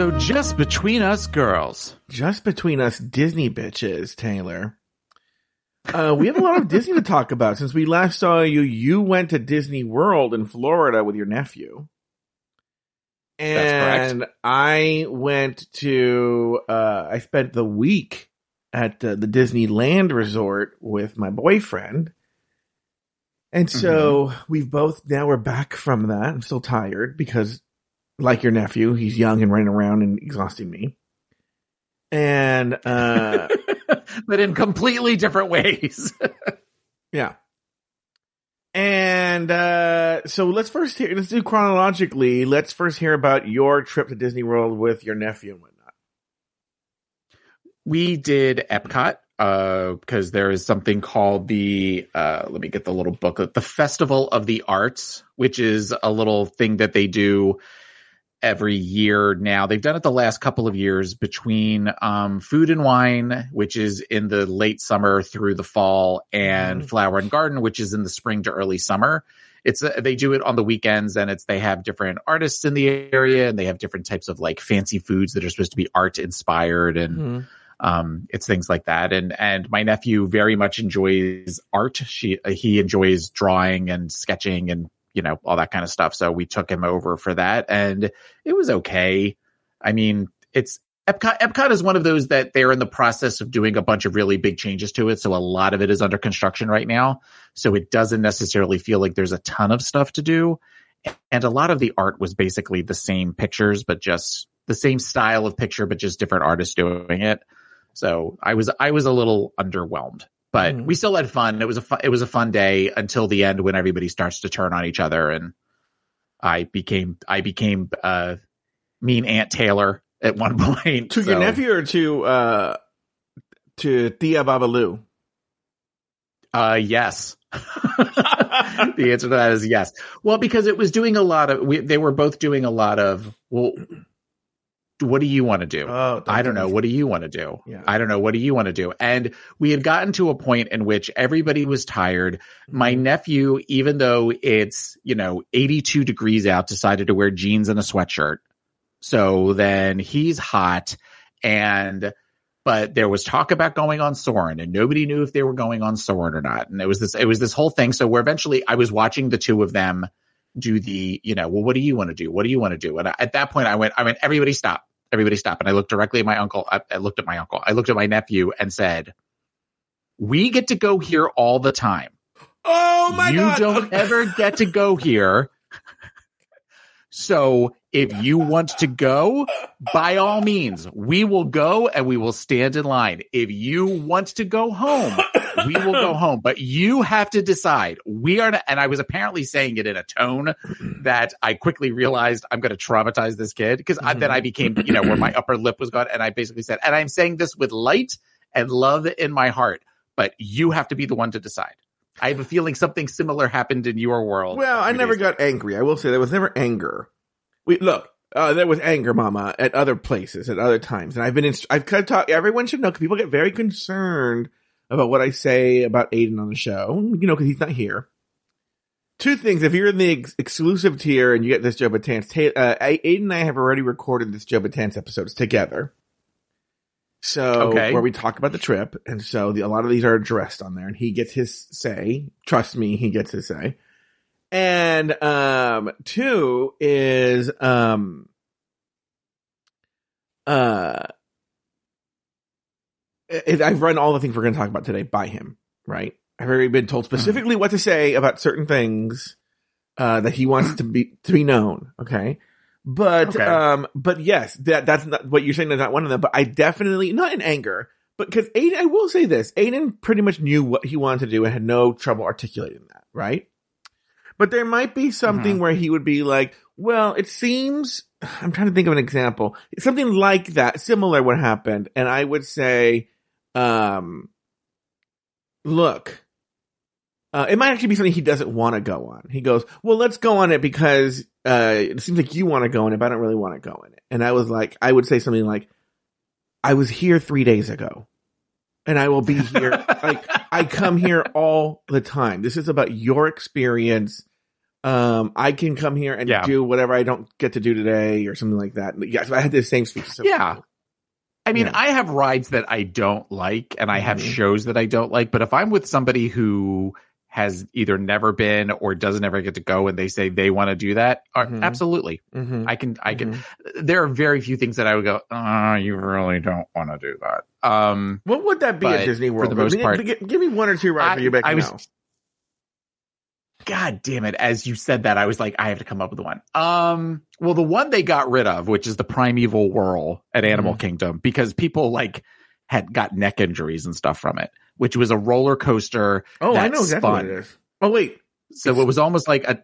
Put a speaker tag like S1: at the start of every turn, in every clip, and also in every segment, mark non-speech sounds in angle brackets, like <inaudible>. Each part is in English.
S1: So just between us girls.
S2: Just between us Disney bitches, Taylor. Uh, we have a lot of Disney to talk about. Since we last saw you, you went to Disney World in Florida with your nephew. And I went to, uh, I spent the week at uh, the Disneyland resort with my boyfriend. And so we've both, now we're back from that. I'm still tired because, like your nephew, he's young and running around and exhausting me. And, uh, <laughs>
S1: but in completely different ways. <laughs>
S2: Yeah. And uh so let's first hear let's do chronologically. Let's first hear about your trip to Disney World with your nephew and whatnot.
S1: we did Epcot uh because there is something called the uh let me get the little booklet the Festival of the Arts which is a little thing that they do every year now they've done it the last couple of years between um food and wine which is in the late summer through the fall and
S2: Mm.
S1: flower and garden which is in the spring to early summer it's uh, they do it on the weekends and it's they have different artists in the area and they have different types of like fancy foods that are supposed to be art inspired and um, it's things like that. And and my nephew very much enjoys art. She uh, he enjoys drawing and sketching and you know all that kind of stuff. So we took him over for that, and it was okay. I mean, it's Epcot. Epcot is one of those that they're in the process of doing a bunch of really big changes to it. So a lot of it is under construction right now. So it doesn't necessarily feel like there's a ton of stuff to do. And a lot of the art was basically the same pictures, but just the same style of picture, but just different artists doing it. So I was I was a little underwhelmed, but
S2: Mhm.
S1: we still had fun. It was a fun, it was a fun day until the end when everybody starts to turn on each other, and I became I became uh, mean Aunt Taylor at one <laughs> point.
S2: To
S1: So,
S2: your nephew or to uh to Thea Babalu?
S1: Uh, yes. <laughs> the answer to that is yes. Well, because it was doing a lot of we, they were both doing a lot of well. What do you want to do?
S2: Oh,
S1: I don't know. What do you want to do?
S2: Yeah.
S1: I don't know. What do you want to do? And we had gotten to a point in which everybody was tired. My
S2: Mm-hmm.
S1: nephew, even though it's, you know, 82 degrees out, decided to wear jeans and a sweatshirt. So then he's hot and, but there was talk about going on Soarin' and nobody knew if they were going on Soarin' or not. And it was this, it was this whole thing. So where eventually I was watching the two of them do the, you know, well, what do you want to do? What do you want to do? And I, at that point I went, I went, everybody stop everybody stop. And I looked directly at my uncle. I, I looked at my uncle. I looked at my nephew and said, we get to go here all the time.
S2: Oh my
S1: you
S2: god.
S1: don't ever get to go here. So if you want to go, by all means, we will go and we will stand in line. If you want to go home, we will go home. But you have to decide. We are, not, and I was apparently saying it in a tone that I quickly realized I'm going to traumatize this kid because then I mm-hmm. became, you know, where my upper lip was gone, and I basically said, and I'm saying this with light and love in my heart, but you have to be the one to decide. I have a feeling something similar happened in your world.
S2: Well, I never got angry. I will say there was never anger. We look, uh, there was anger, Mama, at other places, at other times, and I've been in. I've kind of talked. Everyone should know. People get very concerned about what I say about Aiden on the show. You know, because he's not here. Two things: if you're in the ex- exclusive tier and you get this Joe Betance, ta- uh, Aiden and I have already recorded this Joe Betance episodes together. So
S1: Okay.
S2: where we talk about the trip, and so the, a lot of these are addressed on there, and he gets his say. Trust me, he gets his say. And um two is um uh it, I've run all the things we're going to talk about today by him, right? I've already been told specifically what to say about certain things uh that he wants to be to be known, okay? But
S1: Okay.
S2: um but yes, that that's not what you're saying is not one of them, but I definitely not in anger, but because Aiden I will say this, Aiden pretty much knew what he wanted to do and had no trouble articulating that, right? But there might be something where he would be like, well, it seems, I'm trying to think of an example. Something like that, similar what happened. And I would say, um, look, uh, it might actually be something he doesn't want to go on. He goes, well, let's go on it because, uh, it seems like you want to go on it, but I don't really want to go in it. And I was like, I would say something like, I was here three days ago and I will be here. <laughs> like, I come here all the time. This is about your experience Um, I can come here and
S1: Yeah.
S2: do whatever I don't get to do today or something like that. Yeah, so I had the same speech. So
S1: Yeah. I mean,
S2: Yeah.
S1: I have rides that I don't like and I have
S2: Mhm.
S1: shows that I don't like, but if I'm with somebody who has either never been or doesn't ever get to go and they say they want to do that, uh,
S2: Mhm.
S1: absolutely.
S2: Mhm.
S1: I can, I can,
S2: Mhm.
S1: there are very few things that I would go, oh, you really don't want to do that. Um,
S2: What would that be at Disney
S1: for
S2: World?
S1: the most
S2: Give-
S1: part-
S2: give, me one or two rides
S1: I-
S2: for you back
S1: I was-
S2: now.
S1: God damn it. As you said that, I was like, I have to come up with one. Um, well, the one they got rid of, which is the primeval whirl at Animal
S2: Mhm.
S1: Kingdom, because people like had got neck injuries and stuff from it, which was a roller coaster.
S2: Oh, I know exactly what it is. Oh wait,
S1: So it was almost like a,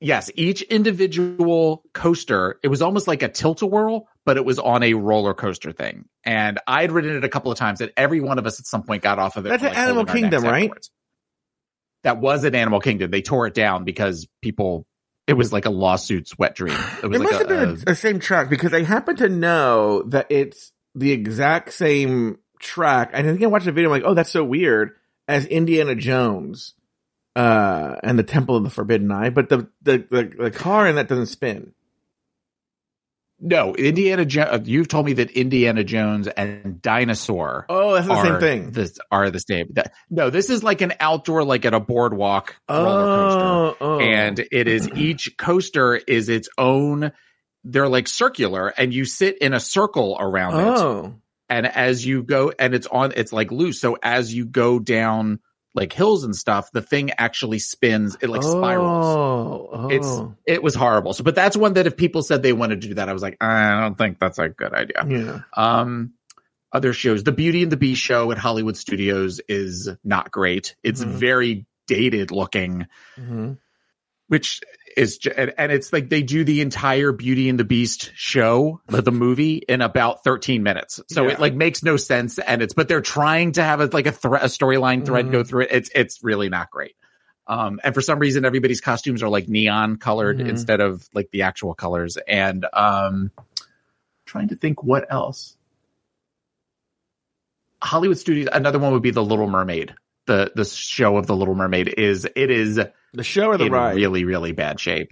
S1: yes, each individual coaster, it was almost like a tilt a whirl, but it was on a roller coaster thing. And I'd ridden it a couple of times and every one of us at some point got off of it.
S2: That's at Animal
S1: holding our necks
S2: Kingdom, right?
S1: afterwards. That was at Animal Kingdom. They tore it down because people, it was like a lawsuit's wet dream. It was
S2: it
S1: like
S2: must have
S1: a,
S2: been the same track because I happen to know that it's the exact same track. And I think I watched a video. I'm like, oh, that's so weird. As Indiana Jones, uh, and the Temple of the Forbidden Eye, but the the the, the car in that doesn't spin.
S1: No, Indiana Jones, uh, you've told me that Indiana Jones and Dinosaur
S2: Oh, that's the
S1: are
S2: same thing.
S1: This, are the same. That- no, this is like an outdoor, like at a boardwalk roller coaster.
S2: Oh, oh.
S1: and it is each coaster is its own they're like circular and you sit in a circle around it
S2: oh,
S1: and as you go and it's on it's like loose so as you go down like hills and stuff the thing actually spins it like spirals
S2: Oh, oh.
S1: it's it was horrible so but that's one that if people said they wanted to do that i was like i don't think that's a good idea
S2: yeah.
S1: um other shows the beauty and the beast show at hollywood studios is not great it's
S2: Mhm.
S1: very dated looking
S2: hmm
S1: which is and, and it's like they do the entire Beauty and the Beast show, the, the movie, in about 13 minutes. So
S2: Yeah.
S1: it like makes no sense, and it's but they're trying to have a, like a, thre- a storyline thread
S2: Mhm.
S1: go through it. It's it's really not great. Um, and for some reason, everybody's costumes are like neon colored
S2: Mhm.
S1: instead of like the actual colors. And um, trying to think what else. Hollywood Studios. Another one would be the Little Mermaid. The the show of the Little Mermaid is it is
S2: The show or the
S1: in
S2: ride?
S1: really, really bad shape.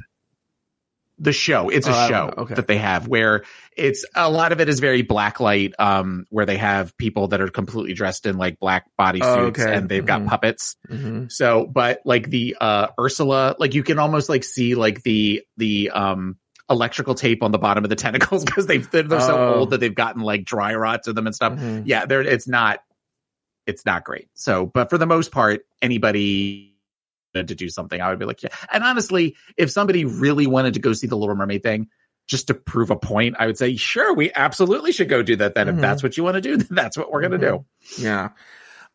S1: The show, it's a
S2: Oh,
S1: show.
S2: Okay.
S1: that they have where it's a lot of it is very blacklight, um, where they have people that are completely dressed in like black bodysuits
S2: Oh, okay.
S1: and they've got
S2: Mhm.
S1: puppets.
S2: Mhm.
S1: So, but like the uh Ursula, like you can almost like see like the the um electrical tape on the bottom of the <laughs> tentacles because they they're, they're so
S2: Oh.
S1: old that they've gotten like dry rot to them and stuff
S2: Mhm.
S1: yeah, there it's not it's not great. So, but for the most part, anybody to do something, I would be like, yeah. And honestly, if somebody really wanted to go see the Little Mermaid thing, just to prove a point, I would say, sure, we absolutely should go do that. Then,
S2: Mhm.
S1: if that's what you want to do, then that's what we're gonna do.
S2: Yeah.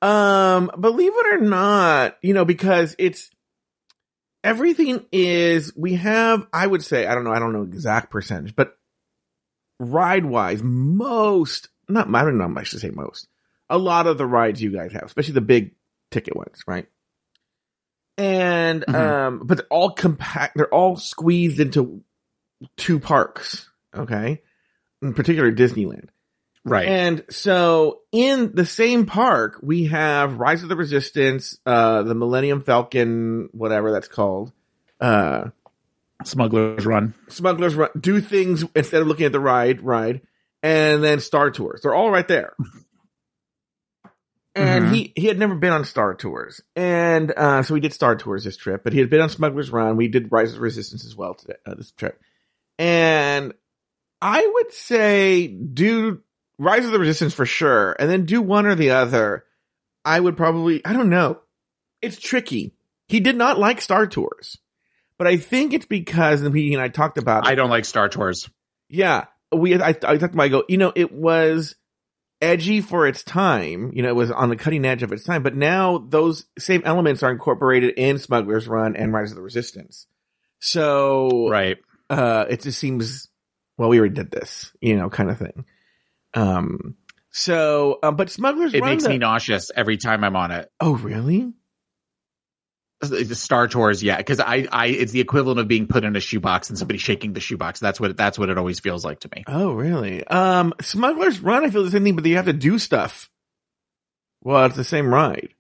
S2: Um, believe it or not, you know, because it's everything is we have, I would say, I don't know, I don't know exact percentage, but ride wise, most not I don't know, I should say most. A lot of the rides you guys have, especially the big ticket ones, right? And
S1: Mhm.
S2: um, but they're all compact they're all squeezed into two parks, okay? In particular Disneyland.
S1: Right.
S2: And so in the same park, we have Rise of the Resistance, uh, the Millennium Falcon, whatever that's called, uh,
S1: Smuggler's Run.
S2: Smugglers Run, do things instead of looking at the ride, ride, and then Star Tours. They're all right there. <laughs> And
S1: Mhm.
S2: he, he had never been on Star Tours. And, uh, so we did Star Tours this trip, but he had been on Smuggler's Run. We did Rise of the Resistance as well today, uh, this trip. And I would say do Rise of the Resistance for sure, and then do one or the other. I would probably, I don't know. It's tricky. He did not like Star Tours, but I think it's because, and he and I talked about.
S1: I don't like Star Tours.
S2: Yeah, we. I, I talked to him. I go. You know, it was edgy for its time. You know, it was on the cutting edge of its time. But now those same elements are incorporated in Smuggler's Run and Rise of the Resistance. So
S1: Right.
S2: uh, it just seems well, we already did this, you know, kind of thing. Um. So, um, but Smuggler's
S1: It
S2: Run.
S1: makes
S2: the-
S1: me nauseous every time I'm on it.
S2: oh, really?
S1: The Star Tours, yeah, because I, I, it's the equivalent of being put in a shoebox and somebody shaking the shoebox. That's what, that's what it always feels like to me.
S2: Oh, really? Um, Smuggler's Run. I feel the same thing, but you have to do stuff. Well, it's the same ride.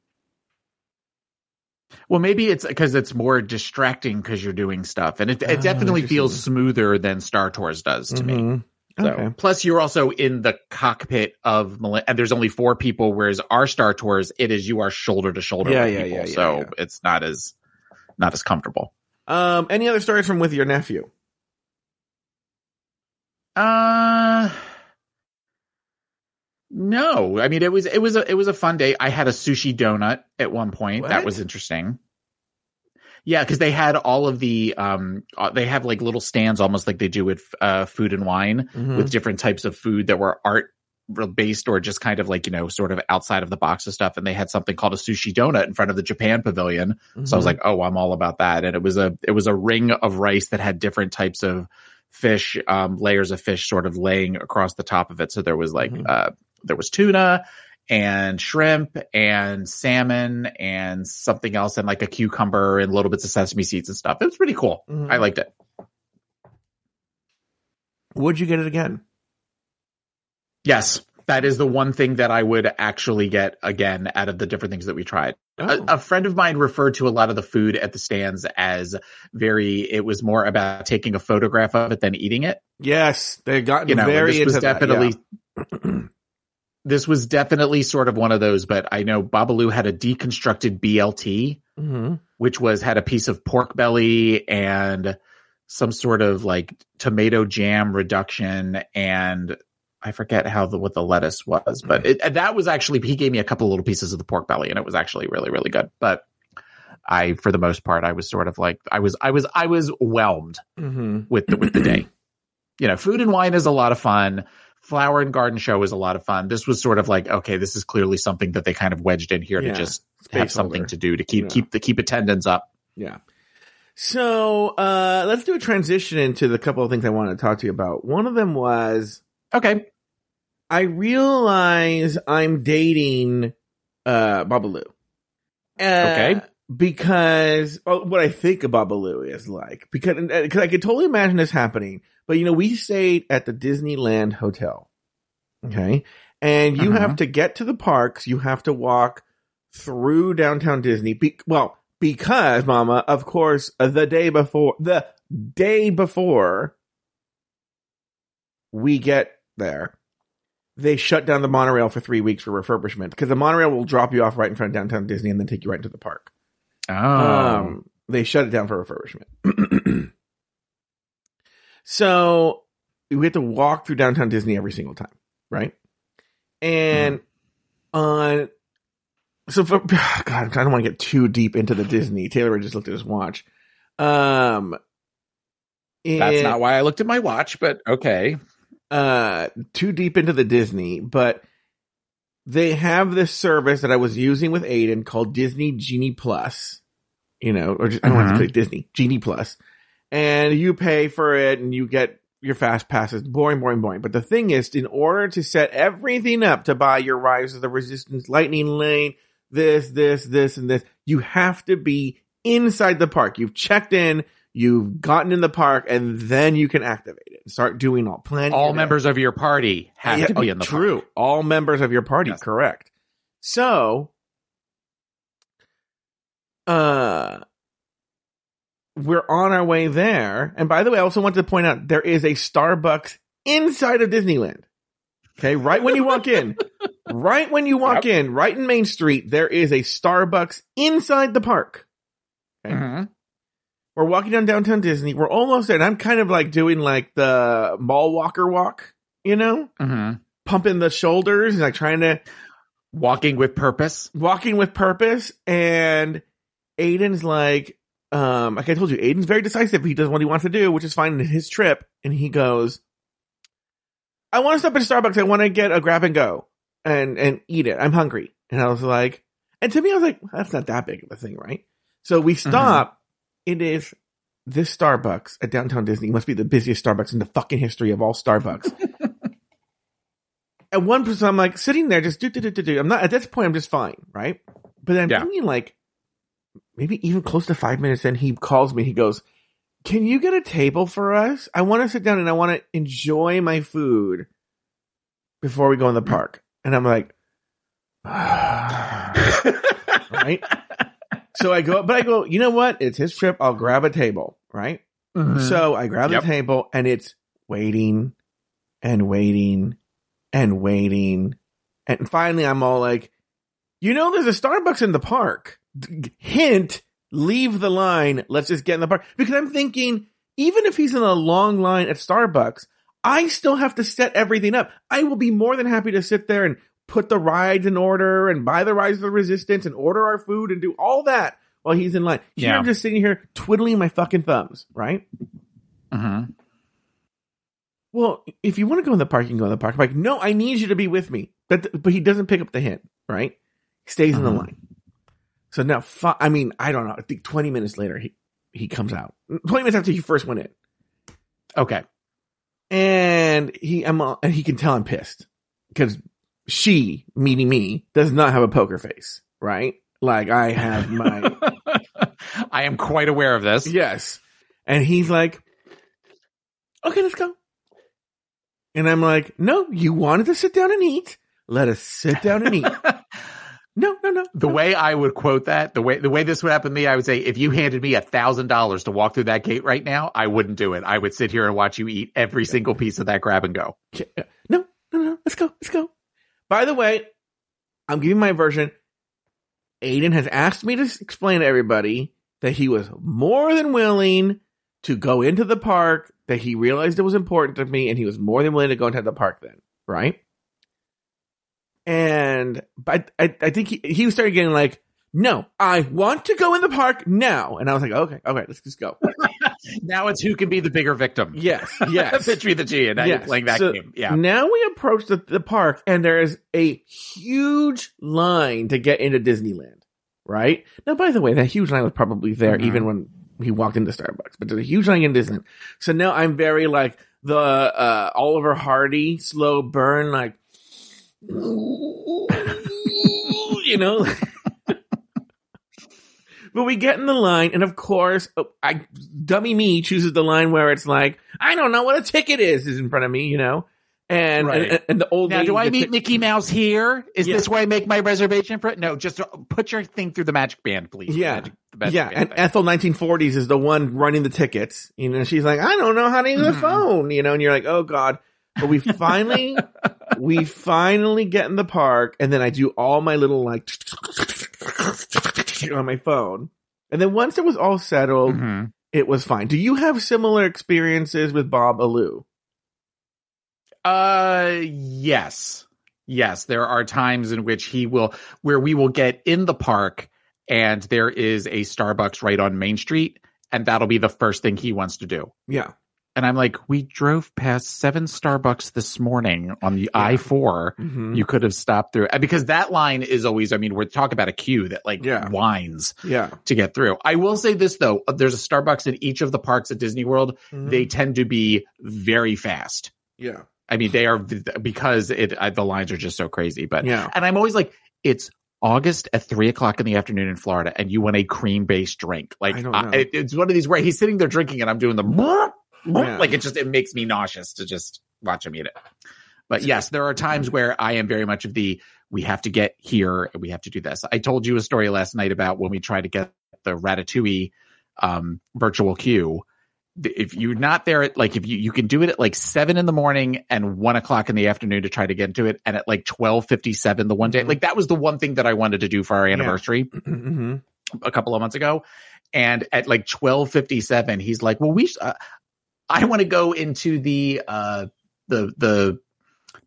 S1: Well, maybe it's because it's more distracting because you're doing stuff, and it, it
S2: Oh,
S1: definitely feels smoother than Star Tours does to me. So,
S2: Okay.
S1: plus you're also in the cockpit of Mil- and there's only four people, whereas our Star Tours, it is you are shoulder to shoulder
S2: Yeah,
S1: with
S2: yeah,
S1: people,
S2: yeah, yeah,
S1: so
S2: yeah.
S1: it's not as not as comfortable.
S2: Um, any other stories from with your nephew?
S1: Uh no, I mean it was it was a it was a fun day. I had a sushi donut at one point.
S2: What?
S1: That was interesting. Yeah, because they had all of the um, uh, they have like little stands, almost like they do with uh, food and wine,
S2: Mhm.
S1: with different types of food that were art based or just kind of like you know sort of outside of the box of stuff. And they had something called a sushi donut in front of the Japan pavilion. So I was
S2: Mhm.
S1: like, oh, I'm all about that. And it was a it was a ring of rice that had different types of fish, um, layers of fish sort of laying across the top of it. So there was like
S2: Mhm.
S1: uh, there was tuna and shrimp and salmon and something else and like a cucumber and little bits of sesame seeds and stuff. It was pretty cool.
S2: Mhm.
S1: I liked it.
S2: would you get it again?
S1: Yes. That is the one thing that I would actually get again out of the different things that we tried.
S2: Oh.
S1: A, a friend of mine referred to a lot of the food at the stands as very, it was more about taking a photograph of it than eating it.
S2: yes, they've gotten
S1: You know,
S2: very
S1: this was
S2: into that,
S1: definitely,
S2: yeah. <clears throat>
S1: this was definitely sort of one of those, but I know Babalu had a deconstructed BLT,
S2: Mhm.
S1: which was, had a piece of pork belly and some sort of like tomato jam reduction and I forget how the what the lettuce was, but it, that was actually he gave me a couple little pieces of the pork belly and it was actually really really good. But I, for the most part, I was sort of like I was I was I was whelmed
S2: Mhm.
S1: with the with the day. <clears throat> You know, food and wine is a lot of fun. Flower and garden show is a lot of fun. This was sort of like okay, this is clearly something that they kind of wedged in here
S2: Yeah.
S1: to just have something
S2: Spaceholder.
S1: to do to keep
S2: Yeah.
S1: keep the keep attendance up.
S2: Yeah. So uh let's do a transition into the couple of things I wanted to talk to you about. One of them was
S1: Okay,
S2: I realize I'm dating uh Babalu. Uh,
S1: Okay.
S2: Because well, what I think of Babalu is like because because I could totally imagine this happening. But you know, we stayed at the Disneyland Hotel. Okay. And you
S1: Mhm.
S2: have to get to the parks, you have to walk through downtown Disney. Be- well, because mama, of course, uh, the day before the day before we get there, they shut down the monorail for three weeks for refurbishment because the monorail will drop you off right in front of downtown Disney and then take you right into the park.
S1: oh,
S2: Um, they shut it down for refurbishment. <clears throat> so we have to walk through downtown Disney every single time, right? And on, so for, <sighs> God, I don't want to get too deep into the Disney. Taylor just looked at his watch. Um,
S1: that's not why I looked at my watch, but okay.
S2: uh too deep into the Disney, but they have this service that I was using with Aiden called Disney Genie Plus. You know, or just, I don't want to
S1: Mhm.
S2: click Disney Genie Plus, and you pay for it and you get your fast passes. Boring, boring, boring. But the thing is, in order to set everything up to buy your Rise of the Resistance Lightning Lane, this, this, this, and this, you have to be inside the park. You've checked in, you've gotten in the park, and then you can activate it. and Start doing all planning.
S1: All members of your party have
S2: Yeah,
S1: to be
S2: oh,
S1: in the park.
S2: true.
S1: park.
S2: All members of your party,
S1: Yes.
S2: correct. So, uh, we're on our way there. And by the way, I also wanted to point out there is a Starbucks inside of Disneyland. Okay, right when you walk in, <laughs> right when you walk in, right in Main Street, there is a Starbucks inside the park. Okay.
S1: Mhm.
S2: We're walking down downtown Disney. We're almost there. And I'm kind of like doing like the mall walker walk, you know?
S1: Mhm.
S2: pumping the shoulders and like trying to
S1: Walking with purpose.
S2: walking with purpose. And Aiden's like, um, like I told you, Aiden's very decisive. He does what he wants to do, which is fine in his trip. And he goes, I want to stop at Starbucks. I want to get a grab and go and, and eat it. I'm hungry. And I was like, and to me, I was like, that's not that big of a thing, right? So we stop. It is this Starbucks at downtown Disney must be the busiest Starbucks in the fucking history of all Starbucks. <laughs> at one point, I'm like sitting there, just do do do do do. I'm not at this point. I'm just fine, right? But then I'm
S1: Yeah.
S2: thinking like maybe even close to five minutes. Then he calls me. He goes, "Can you get a table for us? I want to sit down and I want to enjoy my food before we go in the park." And I'm like, <laughs> right. so I go, but I go, you know what? It's his trip. I'll grab a table, right?
S1: Mhm.
S2: So I grab
S1: Yep.
S2: the table and it's waiting and waiting and waiting. And finally I'm all like, you know, there's a Starbucks in the park. Hint, leave the line. Let's just get in the park. Because I'm thinking, even if he's in a long line at Starbucks, I still have to set everything up. I will be more than happy to sit there and put the rides in order and buy the rides of the resistance and order our food and do all that while he's in line. Here
S1: Yeah.
S2: I'm just sitting here twiddling my fucking thumbs, right?
S1: Mhm.
S2: Well, if you want to go in the park, you can go in the park. I'm like, no, I need you to be with me. But but he doesn't pick up the hint, right? He stays in the
S1: Mhm.
S2: line. So now, fu- I mean, I don't know. I think 20 minutes later, he he comes out. 20 minutes after he first went in,
S1: Okay.
S2: and he I'm all- and he can tell I'm pissed because she, meaning me, does not have a poker face, right? Like I have my <laughs>
S1: I am quite aware of this.
S2: Yes. And he's like, okay, let's go. And I'm like, no, you wanted to sit down and eat. Let us sit down and eat. <laughs> No, no, no.
S1: The
S2: no.
S1: way I would quote that, the way the way this would happen to me, I would say, if you handed me a thousand dollars to walk through that gate right now, I wouldn't do it. I would sit here and watch you eat every single piece of that grab and go.
S2: No, no, no. Let's go. Let's go. By the way, I'm giving my version. Aiden has asked me to explain to everybody that he was more than willing to go into the park, that he realized it was important to me, and he was more than willing to go into the park then, right? And but I, I think he, he started getting like, no, I want to go in the park now. And I was like, okay, okay, let's just go. <laughs>
S1: Now it's who can be the bigger victim.
S2: Yes, yes. <laughs>
S1: Pitch me the G, and now
S2: Yes.
S1: playing that
S2: So
S1: game. Yeah.
S2: Now we approach the, the park and there is a huge line to get into Disneyland, right? Now, by the way, that huge line was probably there
S1: Mhm.
S2: even when he walked into Starbucks, but there's a huge line in Disneyland. So now I'm very like the, uh, Oliver Hardy slow burn, like, <laughs> you know? <laughs> But we get in the line, and of course, oh, I dummy me chooses the line where it's like, I don't know what a ticket is, is in front of me, you know, and
S1: Right.
S2: and, and the old
S1: Now, do I meet
S2: it-
S1: Mickey Mouse here? Is
S2: Yeah.
S1: this where I make my reservation for it? No, just put your thing through the magic band, please.
S2: Yeah.
S1: Magic- the magic
S2: yeah, and
S1: thing.
S2: Ethel 1940s is the one running the tickets. You know, she's like, I don't know how to use a
S1: Mhm.
S2: phone. You know, and you're like, oh god. But we finally, <laughs> we finally get in the park, and then I do all my little like on my phone. And then once it was all settled,
S1: Mhm.
S2: it was fine. Do you have similar experiences with Babalu?
S1: Uh, yes, yes. There are times in which he will, where we will get in the park, and there is a Starbucks right on Main Street, and that'll be the first thing he wants to do.
S2: Yeah.
S1: And I'm like, we drove past seven Starbucks this morning on the I four.
S2: Mm-hmm.
S1: You could have stopped through because that line is always. I mean, we're talking about a queue that like
S2: Yeah.
S1: winds
S2: Yeah.
S1: to get through. I will say this though: there's a Starbucks in each of the parks at Disney World.
S2: Mm-hmm.
S1: They tend to be very fast.
S2: yeah.
S1: I mean, they are because it I, the lines are just so crazy. But
S2: Yeah.
S1: and I'm always like, it's August at three o'clock in the afternoon in Florida, and you want a cream based drink. Like
S2: I
S1: it- it's one of these where he's sitting there drinking, and I'm doing the <laughs>
S2: Yeah.
S1: like it just it makes me nauseous to just watch him eat it. But yes, there are times where I am very much of the we have to get here and we have to do this. I told you a story last night about when we tried to get the Ratatouille um, virtual queue. If you're not there at like if you you can do it at like seven in the morning and one o'clock in the afternoon to try to get into it, and at like twelve fifty seven the one day,
S2: Mhm.
S1: like that was the one thing that I wanted to do for our anniversary <clears throat>
S2: Mm-hmm.
S1: a couple of months ago. And at like 1257, he's like, well, we, sh- uh, I want to go into the, uh, the, the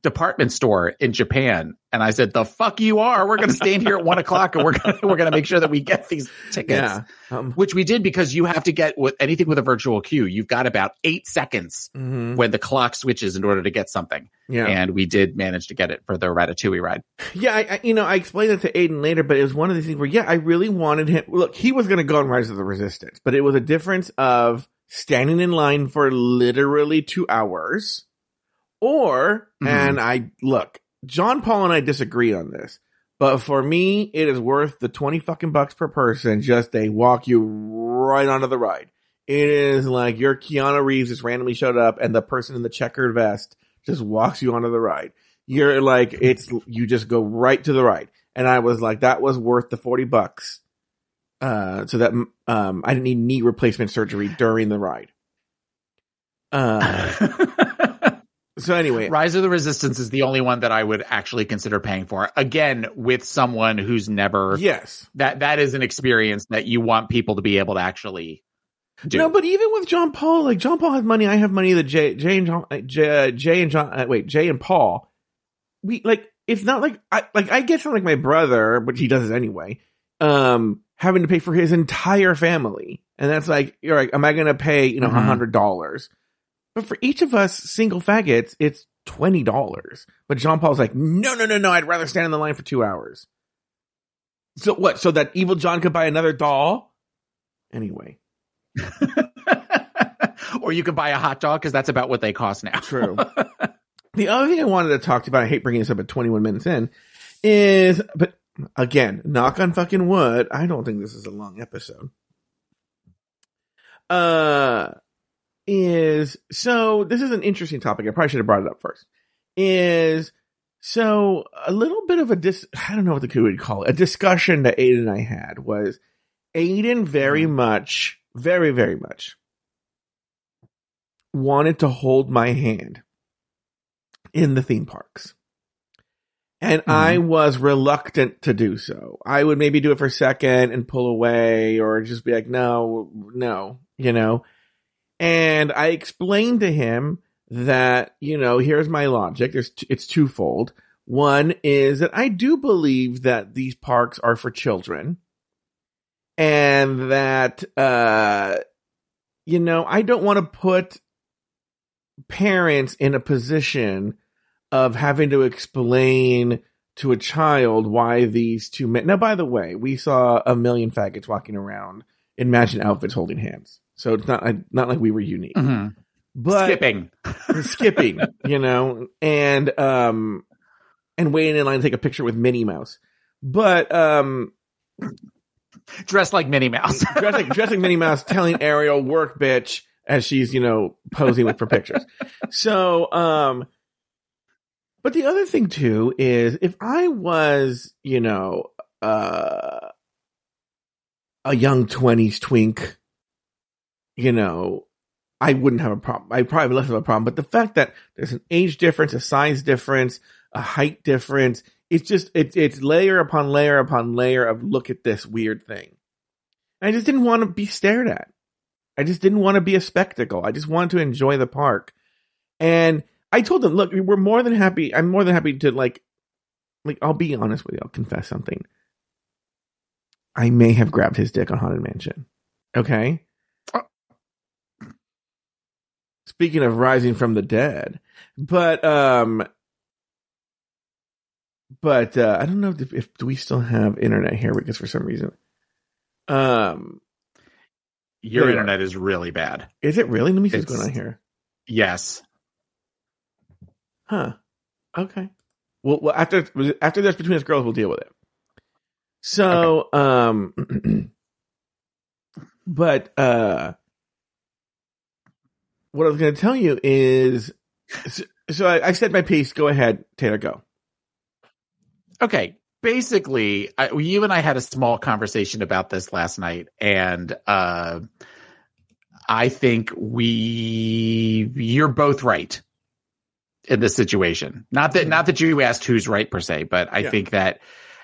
S1: department store in Japan. And I said, the fuck you are. We're going to stand here at one o'clock and we're going to, we're going to make sure that we get these tickets,
S2: Yeah. Um,
S1: which we did because you have to get with anything with a virtual queue. You've got about eight seconds
S2: mhm.
S1: when the clock switches in order to get something.
S2: Yeah.
S1: And we did manage to get it for the Ratatouille ride.
S2: Yeah, I, I, you know, I explained that to Aiden later, but it was one of these things where, yeah, I really wanted him. Look, he was going to go on Rise of the Resistance, but it was a difference of standing in line for literally two hours, or
S1: Mhm.
S2: and I look, John Paul and I disagree on this, but for me, it is worth the twenty fucking bucks per person just they walk you right onto the ride. It is like your Keanu Reeves just randomly showed up, and the person in the checkered vest just walks you onto the ride you're like it's you just go right to the ride. and i was like that was worth the 40 bucks uh, so that um, I didn't need knee replacement surgery during the ride. Uh, <laughs> so anyway,
S1: Rise of the Resistance is the only one that I would actually consider paying for. Again, with someone who's never
S2: yes,
S1: that that is an experience that you want people to be able to actually do.
S2: no, but even with John Paul, like John Paul has money, I have money. That Jay, Jay and John, uh, Jay, uh, Jay and John, uh, wait, Jay and Paul, we like. It's not like I like I get something like my brother, but he does it anyway. Um, having to pay for his entire family, and that's like, you're like, am I going to pay you know a
S1: Mhm.
S2: hundred dollars? But for each of us single faggots, it's twenty dollars. But John Paul's like, no, no, no, no, I'd rather stand in the line for two hours. So what? So that evil John could buy another doll? Anyway, <laughs>
S1: or you can buy a hot dog because that's about what they cost now.
S2: True. <laughs> the other thing I wanted to talk to you about, I hate bringing this up at 21 minutes in, is, but again, knock on fucking wood, I don't think this is a long episode. Uh, is, so this is an interesting topic. I probably should have brought it up first. Is, so a little bit of a dis, I don't know what the would call it, a discussion that Aiden and I had was Aiden very much, very, very much wanted to hold my hand in the theme parks. And I was reluctant to do so. I would maybe do it for a second and pull away or just be like, no, no, you know. And I explained to him that, you know, here's my logic. There's, t- it's twofold. One is that I do believe that these parks are for children and that, uh, you know, I don't want to put parents in a position of having to explain to a child why these two men. Now, by the way, we saw a million faggots walking around in matching outfits holding hands. So it's not, not like we were unique,
S1: Mhm.
S2: but
S1: Skipping. <laughs>
S2: skipping, you know, and, um, and waiting in line to take a picture with Minnie Mouse. But, um,
S1: Dressed like Minnie Mouse. <laughs>
S2: dressed like Minnie Mouse, telling Ariel, work bitch, as she's, you know, posing with for pictures. So, um, but the other thing too is if I was, you know, uh, a young twenties twink, you know, I wouldn't have a problem. I probably less of a problem. But the fact that there's an age difference, a size difference, a height difference, it's just, it, it's layer upon layer upon layer of look at this weird thing. I just didn't want to be stared at. I just didn't want to be a spectacle. I just wanted to enjoy the park. And I told them, look, we're more than happy. I'm more than happy to like, like, I'll be honest with you. I'll confess something. I may have grabbed his dick on Haunted Mansion. Okay.
S1: Oh.
S2: Speaking of rising from the dead, but, um, but, uh, I don't know if, if do we still have internet here because for some reason, um,
S1: Your internet is really bad.
S2: is it really? Let me see what's going on here.
S1: Yes.
S2: Huh. Okay. Well, well after after this between us girls, we'll deal with it. So, um, <clears throat> but uh, what I was going to tell you is, so, so I, I said my piece. Go ahead, Taylor. Go.
S1: Okay. Basically, I, you and I had a small conversation about this last night, and uh, I think we you're both right in this situation. Not that not that you asked who's right per se, but I
S2: Yeah.
S1: think that,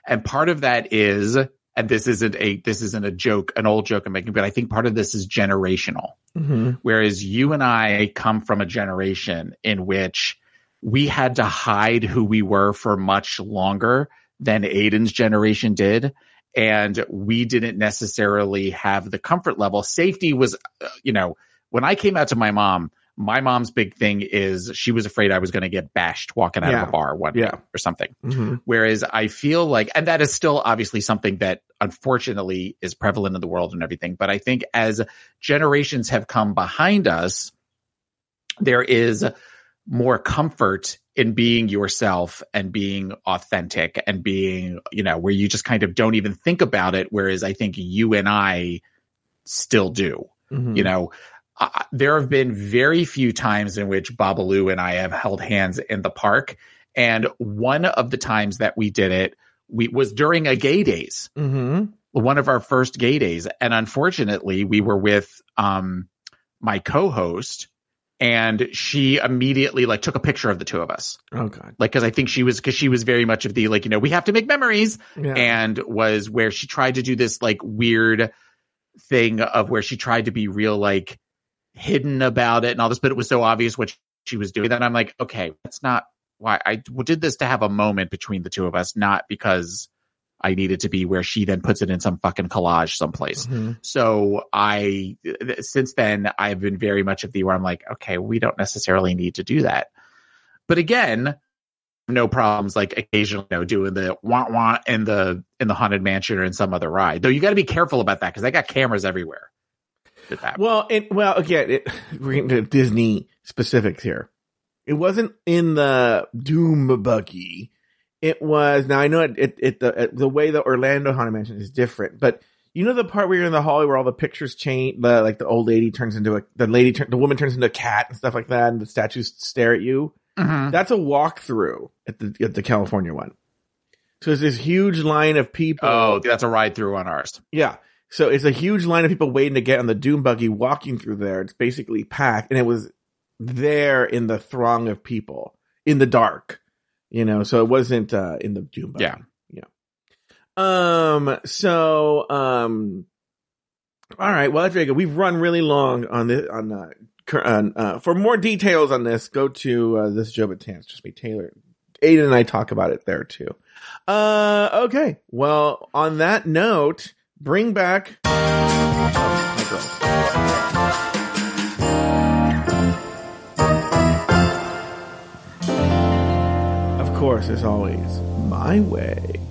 S1: and part of that is, and this isn't a this isn't a joke, an old joke I'm making, but I think part of this is generational.
S2: Mm-hmm.
S1: Whereas you and I come from a generation in which we had to hide who we were for much longer than Aiden's generation did. And we didn't necessarily have the comfort level. Safety was, uh, you know, when I came out to my mom, my mom's big thing is she was afraid I was going to get bashed walking out
S2: Yeah.
S1: of a bar one
S2: Yeah.
S1: or something.
S2: Mm-hmm.
S1: Whereas I feel like, and that is still obviously something that unfortunately is prevalent in the world and everything. But I think as generations have come behind us, there is more comfort in being yourself and being authentic and being, you know, where you just kind of don't even think about it. Whereas I think you and I still do
S2: Mm-hmm.
S1: you know uh, there have been very few times in which babalu and i have held hands in the park and one of the times that we did it we was during a gay days
S2: Mm-hmm.
S1: one of our first gay days. And unfortunately, we were with um, my co-host and she immediately like took a picture of the two of us.
S2: Oh god.
S1: Like, cause I think she was, cause she was very much of the, like, you know, we have to make memories
S2: Yeah.
S1: and was where she tried to do this like weird thing of where she tried to be real, like hidden about it and all this, but it was so obvious what she was doing that I'm like, okay, that's not why I did this to have a moment between the two of us, not because I needed to be where she then puts it in some fucking collage someplace.
S2: Mhm.
S1: So I, since then, I've been very much of the where I'm like, okay, we don't necessarily need to do that. But again, no problems like occasionally you know, doing the want want in the in the haunted mansion or in some other ride. Though you got to be careful about that because they got cameras everywhere. With that.
S2: Well, it, well, again, it, <laughs> we're getting to Disney specifics here. It wasn't in the Doom buggy. It was now I know it. It, it the it, the way the Orlando Haunted Mansion is different, but you know the part where you're in the hallway where all the pictures change. The like the old lady turns into a the lady turn the woman turns into a cat and stuff like that, and the statues stare at you.
S1: Mhm.
S2: That's a walkthrough at the at the California one. So it's this huge line of people.
S1: Oh, that's a ride through on ours.
S2: Yeah. So it's a huge line of people waiting to get on the Doom buggy walking through there. It's basically packed and it was there in the throng of people in the dark, you know, so it wasn't, uh, in the Doom buggy.
S1: Yeah.
S2: Yeah. Um, so, um, all right. Well, that's very good. We've run really long on this, on, uh, on, uh, for more details on this, go to, uh, this Joe Betance, just me, Taylor. Aiden and I talk about it there too. Uh, okay. Well, on that note, bring back my girl. Of course, as always, my way.